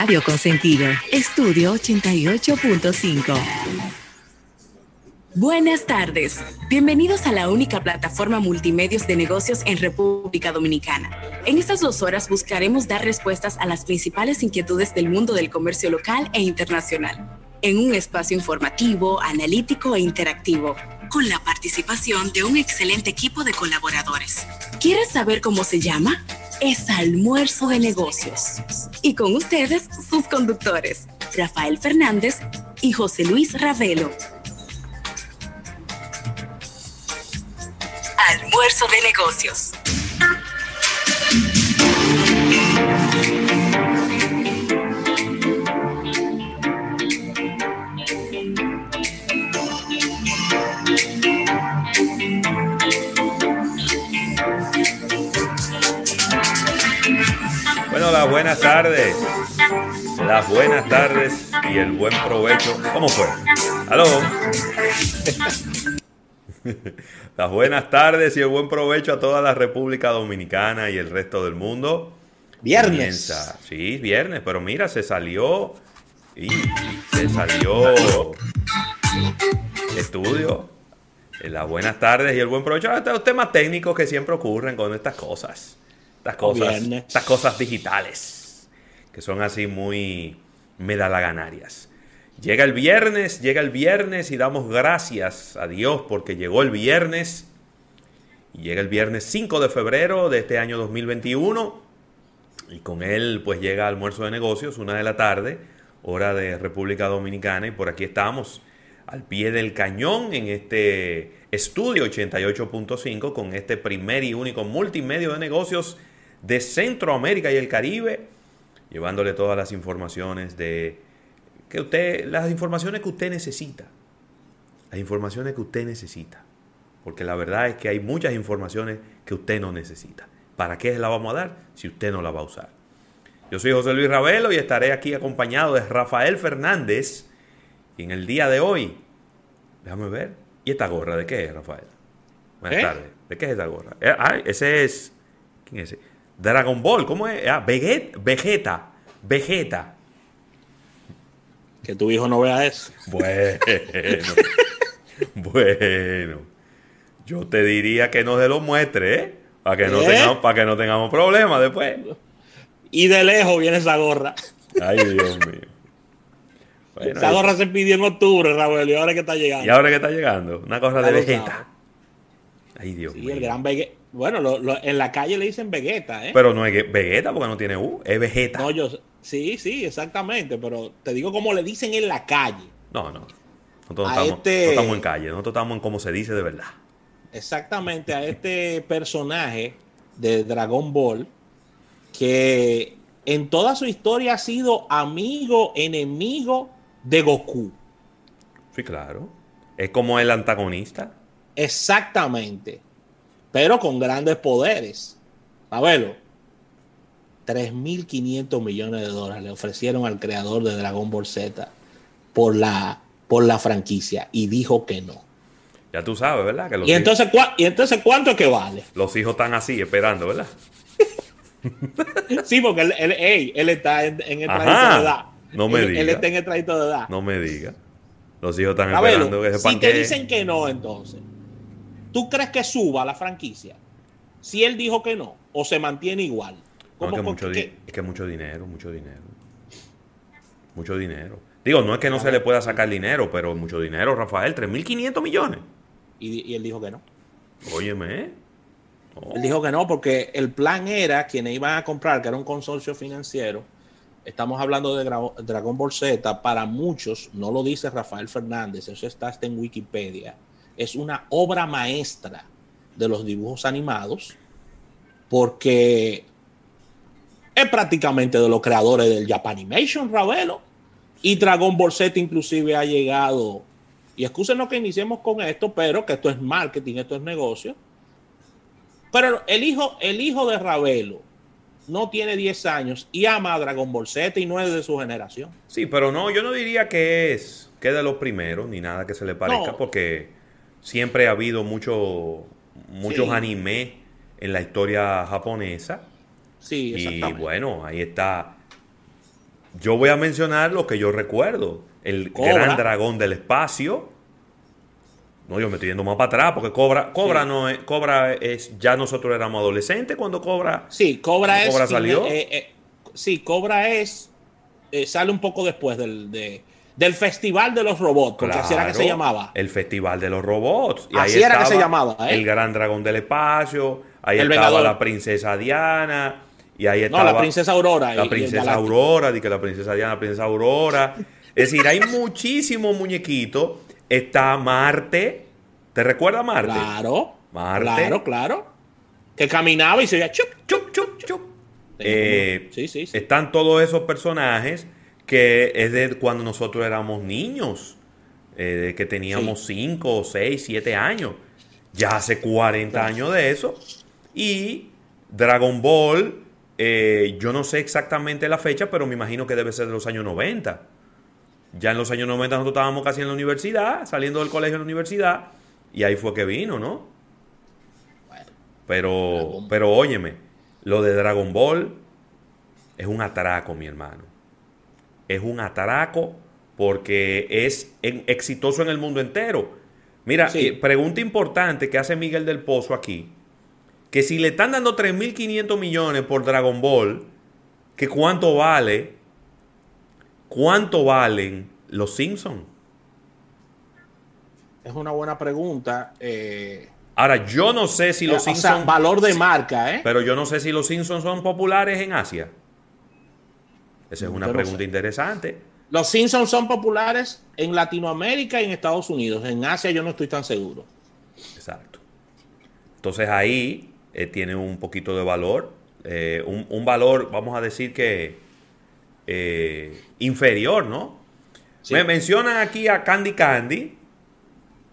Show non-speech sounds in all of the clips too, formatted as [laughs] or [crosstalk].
Radio Consentido, Estudio 88.5. Buenas tardes. Bienvenidos a la única plataforma multimedios de negocios en República Dominicana. En estas dos horas buscaremos dar respuestas a las principales inquietudes del mundo del comercio local e internacional, en un espacio informativo, analítico e interactivo, con la participación de un excelente equipo de colaboradores. ¿Quieres saber cómo se llama? Es Almuerzo de Negocios. Y con ustedes, sus conductores, Rafael Fernández y José Luis Ravelo. Almuerzo de Negocios. Las buenas tardes. Las buenas tardes y el buen provecho. ¿Cómo fue? ¿Aló? [laughs] Las buenas tardes y el buen provecho a toda la República Dominicana y el resto del mundo. Viernes. Sí, viernes, pero mira, se salió. Y se salió. Estudio. Las buenas tardes y el buen provecho. Los temas técnicos que siempre ocurren con estas cosas. Estas cosas, estas cosas digitales, que son así muy medalaganarias. Llega el viernes, llega el viernes y damos gracias a Dios porque llegó el viernes. Y llega el viernes 5 de febrero de este año 2021. Y con él pues llega almuerzo de negocios, una de la tarde, hora de República Dominicana. Y por aquí estamos al pie del cañón en este estudio 88.5 con este primer y único multimedio de negocios de Centroamérica y el Caribe, llevándole todas las informaciones de que usted, las informaciones que usted necesita, las informaciones que usted necesita, porque la verdad es que hay muchas informaciones que usted no necesita. ¿Para qué la vamos a dar si usted no la va a usar? Yo soy José Luis Ravelo y estaré aquí acompañado de Rafael Fernández. Y en el día de hoy, déjame ver, ¿y esta gorra de qué es, Rafael? Buenas ¿Eh? tardes. ¿De qué es esta gorra? Ah, ese es. ¿Quién es ese? Dragon Ball, ¿cómo es? Ah, Vegeta, Vegeta, Vegeta. Que tu hijo no vea eso. Bueno, [laughs] bueno. Yo te diría que no se lo muestre, ¿eh? Para que, no ¿Eh? tengamos, para que no tengamos problemas después. Y de lejos viene esa gorra. Ay, Dios mío. esa gorra se pidió en octubre, Raúl, y ahora que está llegando. Y ahora que está llegando, una gorra de Vegeta. Ay, Dios mío. el gran Vegeta. Bueno, en la calle le dicen Vegeta, ¿eh? Pero no es Vegeta porque no tiene U, es Vegeta. No, yo, sí, sí, exactamente, pero te digo como le dicen en la calle. No, no. Nosotros estamos, este... estamos en calle, nosotros estamos en como se dice de verdad. Exactamente, a este personaje de Dragon Ball que en toda su historia ha sido amigo, enemigo de Goku. Sí, claro. Es como el antagonista. Exactamente pero con grandes poderes. A verlo. 3.500 millones de dólares le ofrecieron al creador de Dragon Ball Z por la, por la franquicia y dijo que no. Ya tú sabes, ¿verdad? ¿Y, entonces, ¿Y entonces cuánto es que vale? Los hijos están así, esperando, ¿verdad? [laughs] sí, porque él, él, está en, el trayecto de edad. No me diga. Él está en el trayecto de edad. No me diga. Los hijos están esperando que sepan Si te dicen que no, entonces. ¿Tú crees que suba la franquicia? Si él dijo que no, o se mantiene igual. es, que mucho es que mucho dinero, mucho dinero. Mucho dinero. Digo, no es que no se le pueda sacar dinero, pero mucho dinero, Rafael, 3.500 millones. Y, él dijo que no. Óyeme. Él dijo que no, porque el plan era quienes iban a comprar, que era un consorcio financiero. Estamos hablando de Dragon Ball Z. Para muchos, no lo dice Rafael Fernández, eso está hasta en Wikipedia es una obra maestra de los dibujos animados porque es prácticamente de los creadores del Japanimation, Ravelo. Y Dragon Ball Z inclusive ha llegado, y excúsenos que iniciemos con esto, pero que esto es marketing, esto es negocio. Pero el hijo, el hijo de Ravelo no tiene 10 años y ama a Dragon Ball Z y no es de su generación. Sí, pero no, yo no diría que es, que de los primeros, ni nada que se le parezca, porque siempre ha habido mucho, muchos animes en la historia japonesa. Sí, y bueno, ahí está. yo voy a mencionar lo que yo recuerdo. El gran dragón del espacio. No, yo me estoy yendo más para atrás porque Cobra, Cobra no es, Cobra es, ya nosotros éramos adolescentes cuando Cobra. Sí, Cobra es. Cobra salió. Eh, eh, sí, Cobra es, eh, sale un poco después del, del Festival de los Robots, porque así era que se llamaba. El Festival de los Robots. Y así era que se llamaba. El Gran Dragón del Espacio. Ahí estaba la princesa Diana. Y ahí estaba. No, la princesa Aurora. La princesa Aurora, di que la princesa Diana, la princesa Aurora. Es decir, hay [laughs] muchísimos muñequitos. Está Marte. ¿Te recuerdas Marte? Claro. Marte. Claro, claro. Que caminaba y se veía chup, chup, chup, chup. Eh, sí, sí, sí. Están todos esos personajes que es de cuando nosotros éramos niños. Eh, que teníamos 5, 6, 7 años. Ya hace 40 años de eso. Y Dragon Ball eh, yo no sé exactamente la fecha, pero me imagino que debe ser de los años 90. Ya en los años 90 nosotros estábamos casi en la universidad, saliendo del colegio en la universidad, y ahí fue que vino, ¿no? Pero, pero óyeme, lo de Dragon Ball es un atraco, mi hermano. Es un atraco porque es exitoso en el mundo entero. Mira, eh, pregunta importante que hace Miguel del Pozo aquí que si le están dando 3.500 millones por Dragon Ball, que cuánto vale, cuánto valen los Simpsons. Es una buena pregunta. Eh, Ahora, yo no sé si los Simpsons... valor de marca, ¿eh? Pero yo no sé si los Simpsons son populares en Asia. Esa es una pregunta interesante. Los Simpsons son populares en Latinoamérica y en Estados Unidos. En Asia yo no estoy tan seguro. Exacto. Entonces ahí eh, tiene un poquito de valor, eh, un, valor, vamos a decir que eh, inferior, ¿no? Me mencionan aquí a Candy Candy,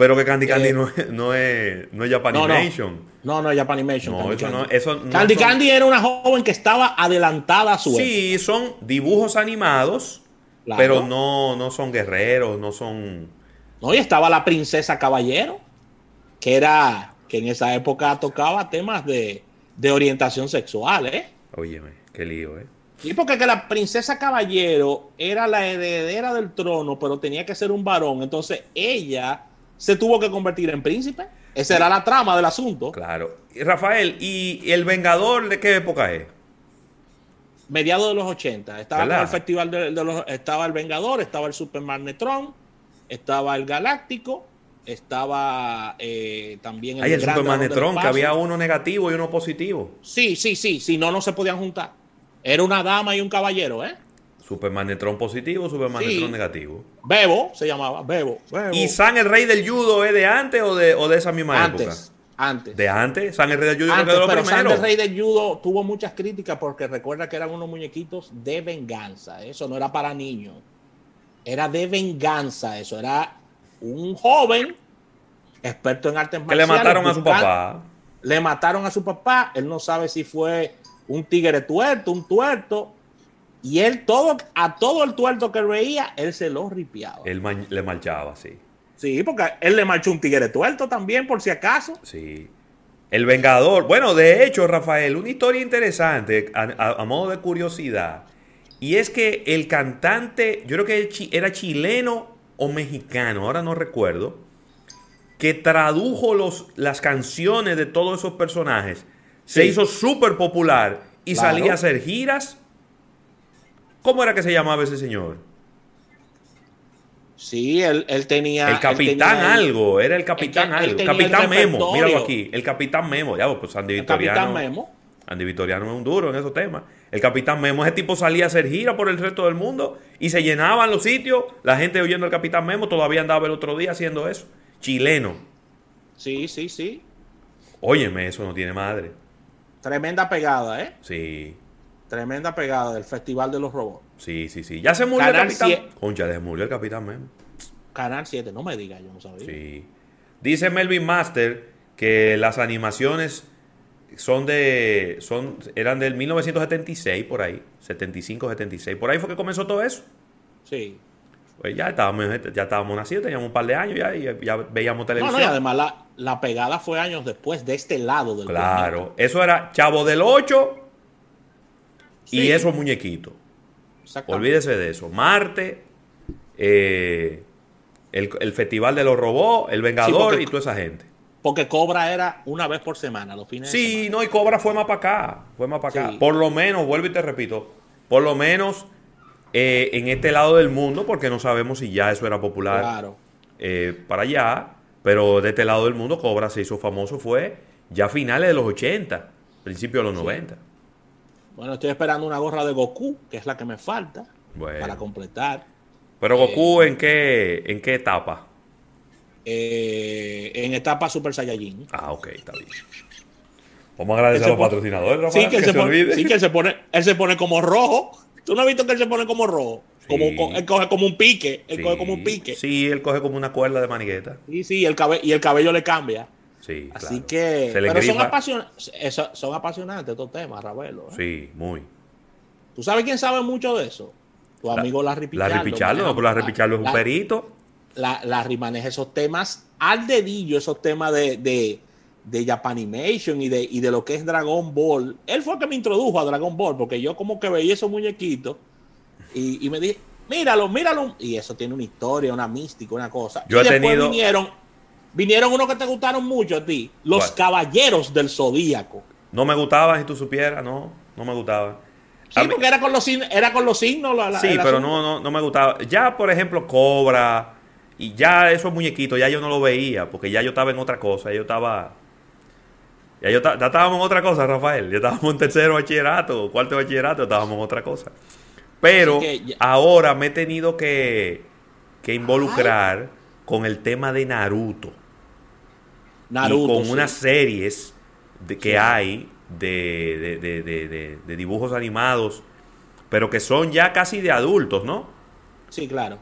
pero que Candy Candy no, es, no, es, no es Japanimation. No, no, es Japanimation. No, Candy eso no, Candy, Candy era una joven que estaba adelantada a su Sí, son dibujos animados, pero no, no son guerreros, no son... No, y estaba la princesa caballero, que era que en esa época tocaba temas de, orientación sexual, ¿eh? Óyeme, qué lío, ¿eh? Y porque que la princesa caballero era la heredera del trono, pero tenía que ser un varón, entonces ella se tuvo que convertir en príncipe. Esa era la trama del asunto. Claro. Y Rafael, ¿y el Vengador de qué época es? Mediados de los 80. Estaba el festival de, los, estaba el Vengador, estaba el Superman Neutron, estaba el Galáctico, estaba eh, también el, Hay el Superman que había uno negativo y uno positivo. Sí, sí, sí, si no, no se podían juntar. Era una dama y un caballero, ¿eh? Superman positivo, Superman negativo. Bebo se llamaba, Bebo, ¿Y San el Rey del Judo es de antes o de, o de esa misma antes, época? Antes. ¿De antes? San el Rey del Judo antes, pero San el Rey del Judo tuvo muchas críticas porque recuerda que eran unos muñequitos de venganza. Eso no era para niños. Era de venganza eso. Era un joven experto en artes marciales. Que le mataron a su papá. Le mataron a su papá. Él no sabe si fue un tigre tuerto, un tuerto. Y él todo, a todo el tuerto que veía, él se lo ripiaba. Él le marchaba, sí. Sí, porque él le marchó un tigre tuerto también, por si acaso. Sí. El Vengador. Bueno, de hecho, Rafael, una historia interesante, a modo de curiosidad. Y es que el cantante, yo creo que era chileno o mexicano, ahora no recuerdo, que tradujo los, las canciones de todos esos personajes, se hizo súper popular y salía a hacer giras. ¿Cómo era que se llamaba ese señor? Sí, él, tenía. El capitán algo, era el capitán algo. Capitán Memo, míralo aquí. El capitán Memo, ya, pues Andy Victoriano. Capitán Memo. Andy Victoriano es un duro en esos temas. El Capitán Memo, ese tipo salía a hacer gira por el resto del mundo y se llenaban los sitios. La gente oyendo al Capitán Memo todavía andaba el otro día haciendo eso. Chileno. Sí, sí, sí. Óyeme, eso no tiene madre. Tremenda pegada, ¿eh? Sí. Tremenda pegada del Festival de los Robots. Sí, sí, sí. Ya se murió el Capitán. Concha, se murió el Capitán Memo. Canal 7, no me digas, yo no sabía. Sí. Dice Melvin Master que las animaciones son de. Son, eran del 1976, por ahí. 75, 76. Por ahí fue que comenzó todo eso. Sí. Pues ya estábamos, ya estábamos nacidos, teníamos un par de años ya y ya veíamos televisión. No, y además la, pegada fue años después de este lado del Claro, eso era Chavo del 8 y esos muñequitos. Olvídese de eso. Marte, eh, el, Festival de los Robots, El Vengador y toda esa gente. Porque Cobra era una vez por semana, los fines sí, de semana. no, y Cobra fue más para acá. Fue más para acá. Por lo menos, vuelvo y te repito, por lo menos eh, en este lado del mundo, porque no sabemos si ya eso era popular eh, para allá, pero de este lado del mundo Cobra se hizo famoso fue ya a finales de los 80, principios de los 90. Bueno, estoy esperando una gorra de Goku, que es la que me falta para completar. Pero Goku, eh, ¿en qué, en qué etapa? Eh, en etapa Super Saiyajin. Ah, ok, está bien. Vamos a agradecer a los patrocinadores, sí, que, se, pone, sí, que él se pone, él se pone como rojo. ¿Tú no has visto que él se pone como rojo? Como, él coge como un pique. Él coge como un pique. Sí, él coge como una cuerda de manigueta. Sí, sí, el y el cabello le cambia. Sí, Así que. Pero son, son, apasionantes estos temas, Ravelo. ¿eh? Sí, muy. ¿Tú sabes quién sabe mucho de eso? Tu amigo Larry Pichardo. Larry Pichardo, no, pero Larry Pichardo es un perito. La, Larry maneja esos temas al dedillo, esos temas de, de, de Japanimation y de, y de lo que es Dragon Ball. Él fue el que me introdujo a Dragon Ball, porque yo como que veía esos muñequitos y, y me dije, míralo, míralo. Y eso tiene una historia, una mística, una cosa. Yo y he tenido... vinieron, vinieron unos que te gustaron mucho a ti, los Caballeros del Zodíaco. No me gustaban, si tú supieras, no, no me gustaban. Sí, porque era con los, era con los signos. sí, pero no, no, no me gustaba. Ya, por ejemplo, Cobra y ya esos muñequitos, ya yo no lo veía, porque ya yo estaba en otra cosa, yo estaba... Ya, yo ya estábamos en otra cosa, Rafael. Ya estábamos en tercero bachillerato, cuarto bachillerato, estábamos en otra cosa. Pero ahora me he tenido que, que involucrar con el tema de Naruto. Naruto. Y con unas series de, que hay de, de, de, dibujos animados, pero que son ya casi de adultos, ¿no? Sí, claro.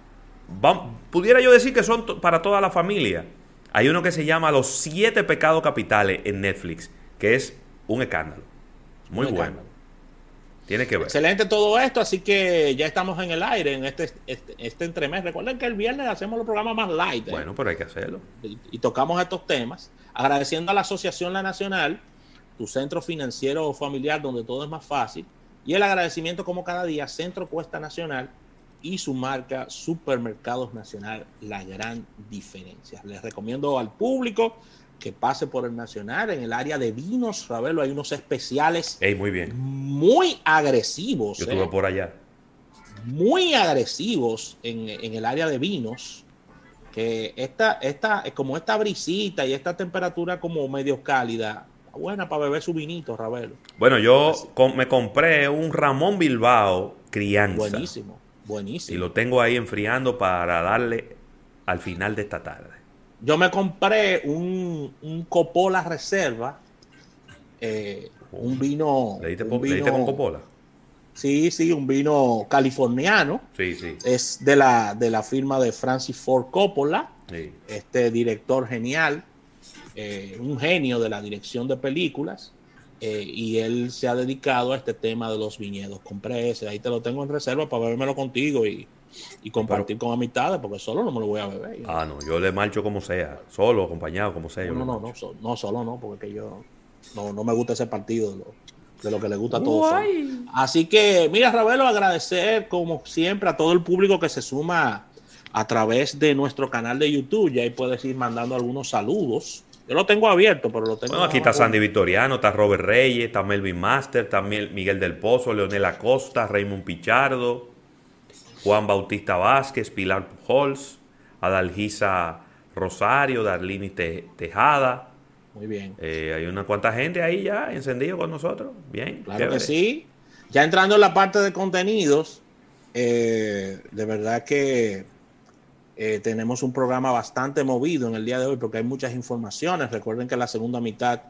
pudiera yo decir que son para toda la familia. Hay uno que se llama Los siete pecados capitales en Netflix, que es un escándalo. Muy bueno. Tiene que ver. Excelente todo esto, así que ya estamos en el aire en este, este, este entremés. Recuerden que el viernes hacemos los programas más light. ¿eh? Bueno, pero hay que hacerlo. Y, tocamos estos temas. Agradeciendo a la Asociación La Nacional, tu centro financiero o familiar donde todo es más fácil. Y el agradecimiento como cada día, Centro Cuesta Nacional y su marca Supermercados Nacional, la gran diferencia. Les recomiendo al público que pase por el Nacional. En el área de vinos, Ravelo, hay unos especiales muy, bien. muy agresivos. Yo estuve ¿eh? por allá. Muy agresivos en, el área de vinos. Que esta, esta, como esta brisita y esta temperatura como medio cálida, buena para beber su vinito, Ravelo. Bueno, yo me compré un Ramón Bilbao crianza. Buenísimo, buenísimo. Y lo tengo ahí enfriando para darle al final de esta tarde. Yo me compré un, un Coppola Reserva, eh, un vino. ¿Le diste, con Coppola? Sí, sí, un vino californiano. Sí, sí. Es de la, de la firma de Francis Ford Coppola, este director genial, eh, un genio de la dirección de películas. Eh, y él se ha dedicado a este tema de los viñedos. Compré ese, ahí te lo tengo en reserva para bebérmelo contigo y, y compartir con amistades, porque solo no me lo voy a beber. Ah, no, yo le marcho como sea, solo, acompañado, como sea. No, no, no, no, solo no, porque yo no, no me gusta ese partido de lo, que le gusta a todos. Así que, mira, Ravelo, agradecer como siempre a todo el público que se suma a través de nuestro canal de YouTube. Ya ahí puedes ir mandando algunos saludos. Yo lo tengo abierto, pero lo tengo. Bueno, aquí está Sandy Victoriano, está Robert Reyes, está Melvin Master, está Miguel del Pozo, Leonel Acosta, Raymond Pichardo. Juan Bautista Vázquez, Pilar Pujols, Adalgisa Rosario, Darlini Tejada. Muy bien. Eh, hay una cuanta gente ahí ya encendido con nosotros. Bien. Claro que sí. Ya entrando en la parte de contenidos, eh, de verdad que eh, tenemos un programa bastante movido en el día de hoy porque hay muchas informaciones. Recuerden que la segunda mitad,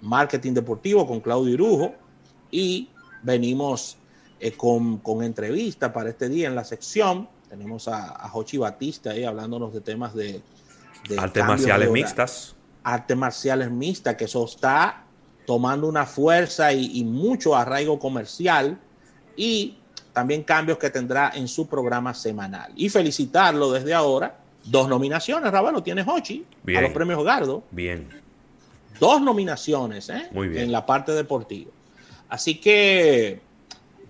marketing deportivo con Claudio Irujo y venimos eh, con, con entrevista para este día en la sección. Tenemos a, a Jochi Batista ahí hablándonos de temas de... artes marciales mixtas. Artes marciales mixtas, que eso está tomando una fuerza y, mucho arraigo comercial y también cambios que tendrá en su programa semanal. Y felicitarlo desde ahora. Dos nominaciones, Rabano, tienes Hochi a los premios Gardo. Bien. Dos nominaciones ¿eh? Muy bien. en la parte deportiva. Así que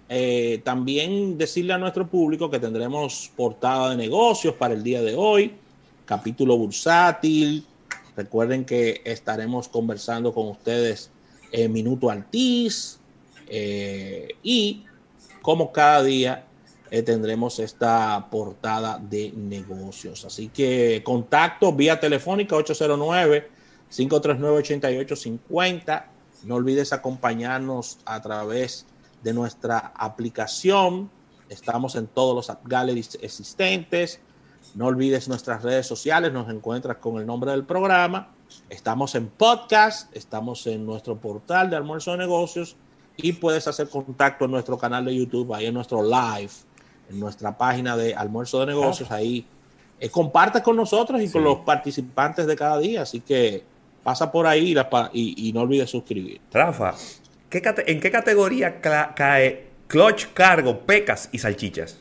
Eh, también decirle a nuestro público que tendremos portada de negocios para el día de hoy, capítulo bursátil. Recuerden que estaremos conversando con ustedes en Minuto Altiz eh, y como cada día eh, tendremos esta portada de negocios. Así que contacto vía telefónica 809-539-8850. No olvides acompañarnos a través de nuestra aplicación. Estamos en todos los app galleries existentes. No olvides nuestras redes sociales, nos encuentras con el nombre del programa. Estamos en podcast, estamos en nuestro portal de almuerzo de negocios y puedes hacer contacto en nuestro canal de YouTube, ahí en nuestro live, en nuestra página de almuerzo de negocios. Ahí eh, con nosotros y con los participantes de cada día. Así que pasa por ahí y, y no olvides suscribir. Rafa, ¿en qué categoría cae clutch, cargo, pecas y salchichas?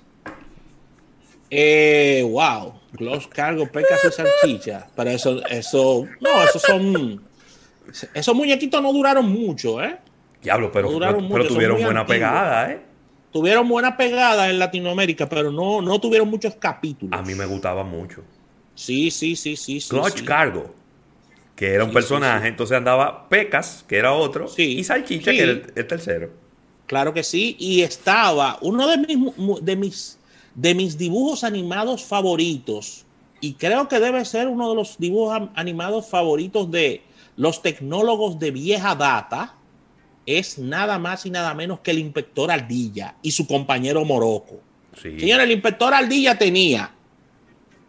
Eh, wow, clutch, cargo, pecas y salchichas. Pero eso, eso, no, esos son, esos muñequitos no duraron mucho, ¿eh? Diablo, pero, pero, tuvieron buena pegada, ¿eh? Tuvieron buena pegada en Latinoamérica, pero no, no tuvieron muchos capítulos. A mí me gustaba mucho. Sí, sí, sí, sí. Clutch Cargo que era un personaje, entonces andaba Pecas, que era otro, y Salchicha, que era el, tercero. Claro que sí, y estaba uno de mis, de mis, de mis dibujos animados favoritos, y creo que debe ser uno de los dibujos animados favoritos de los tecnólogos de vieja data, es nada más y nada menos que el inspector Ardilla y su compañero Morocco. Señor, el inspector Ardilla tenía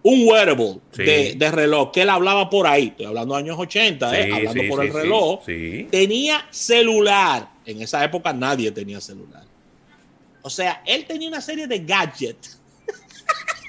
un wearable de, reloj que él hablaba por ahí, estoy hablando de años 80, eh, hablando por el reloj, tenía celular. En esa época nadie tenía celular. O sea, él tenía una serie de gadgets.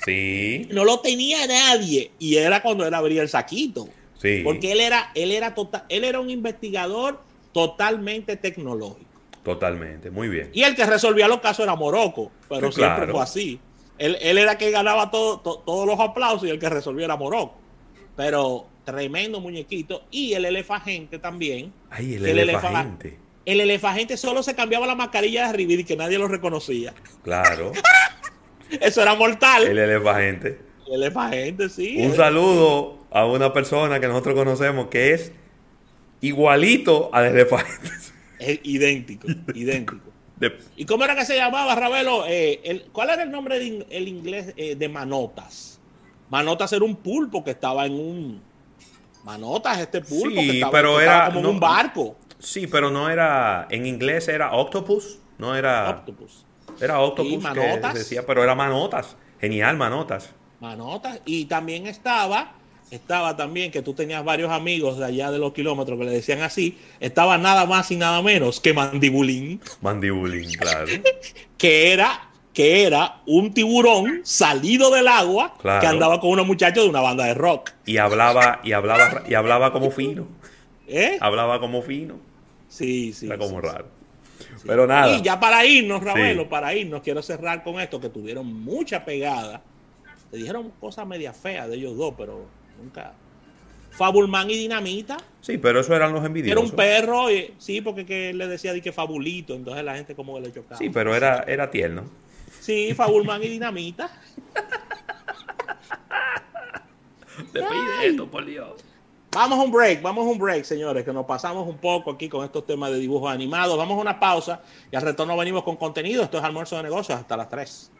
Sí. [laughs] No lo tenía nadie. Y era cuando él abría el saquito. Sí. Porque él era, él era tota-, él era un investigador totalmente tecnológico. Totalmente, muy bien. Y el que resolvía los casos era Morocco, pero siempre fue así. Él, era el que ganaba todo, todos los aplausos y el que resolviera Morocco. Pero tremendo muñequito. Y el elefagente también. Ay, el, elefagente. El elefagente solo se cambiaba la mascarilla de arriba y que nadie lo reconocía. Claro. [laughs] Eso era mortal. El elefagente. El elefagente, sí. Un saludo a una persona que nosotros conocemos que es igualito al elefagente. Es idéntico, idéntico. ¿Y cómo era que se llamaba, Ravelo? Eh, ¿Cuál era el nombre del el inglés eh, de Manotas? Manotas era un pulpo que estaba en un... Manotas, este pulpo que estaba, pero era, como en un barco. Sí, pero no era... En inglés era octopus, no era... Octopus. Era octopus que decía, pero era Manotas. Genial, Manotas. Manotas. Y también estaba estaba también que tú tenías varios amigos de allá de los kilómetros que le decían así, estaba nada más y nada menos que Mandibulín. Mandibulín, claro. [laughs] que era que era un tiburón salido del agua que andaba con unos muchachos de una banda de rock. Y hablaba y hablaba y hablaba como fino. ¿Eh? Hablaba como fino. Sí, sí. Era como raro. Pero nada. Y ya para irnos, Ravelo, para irnos, quiero cerrar con esto que tuvieron mucha pegada. Te dijeron cosas media feas de ellos dos, pero Nunca. Fabulman y Dinamita. Sí, pero eso eran los envidiosos. Era un perro, sí, porque que le decía de que Fabulito, entonces la gente como que le chocaba. Sí, pero era, era tierno. Sí, Fabulman y Dinamita. [laughs] Te pide esto, por Dios. Vamos a un break, vamos a un break, señores, que nos pasamos un poco aquí con estos temas de dibujos animados. Vamos a una pausa y al retorno venimos con contenido. Esto es almuerzo de negocios hasta las 3.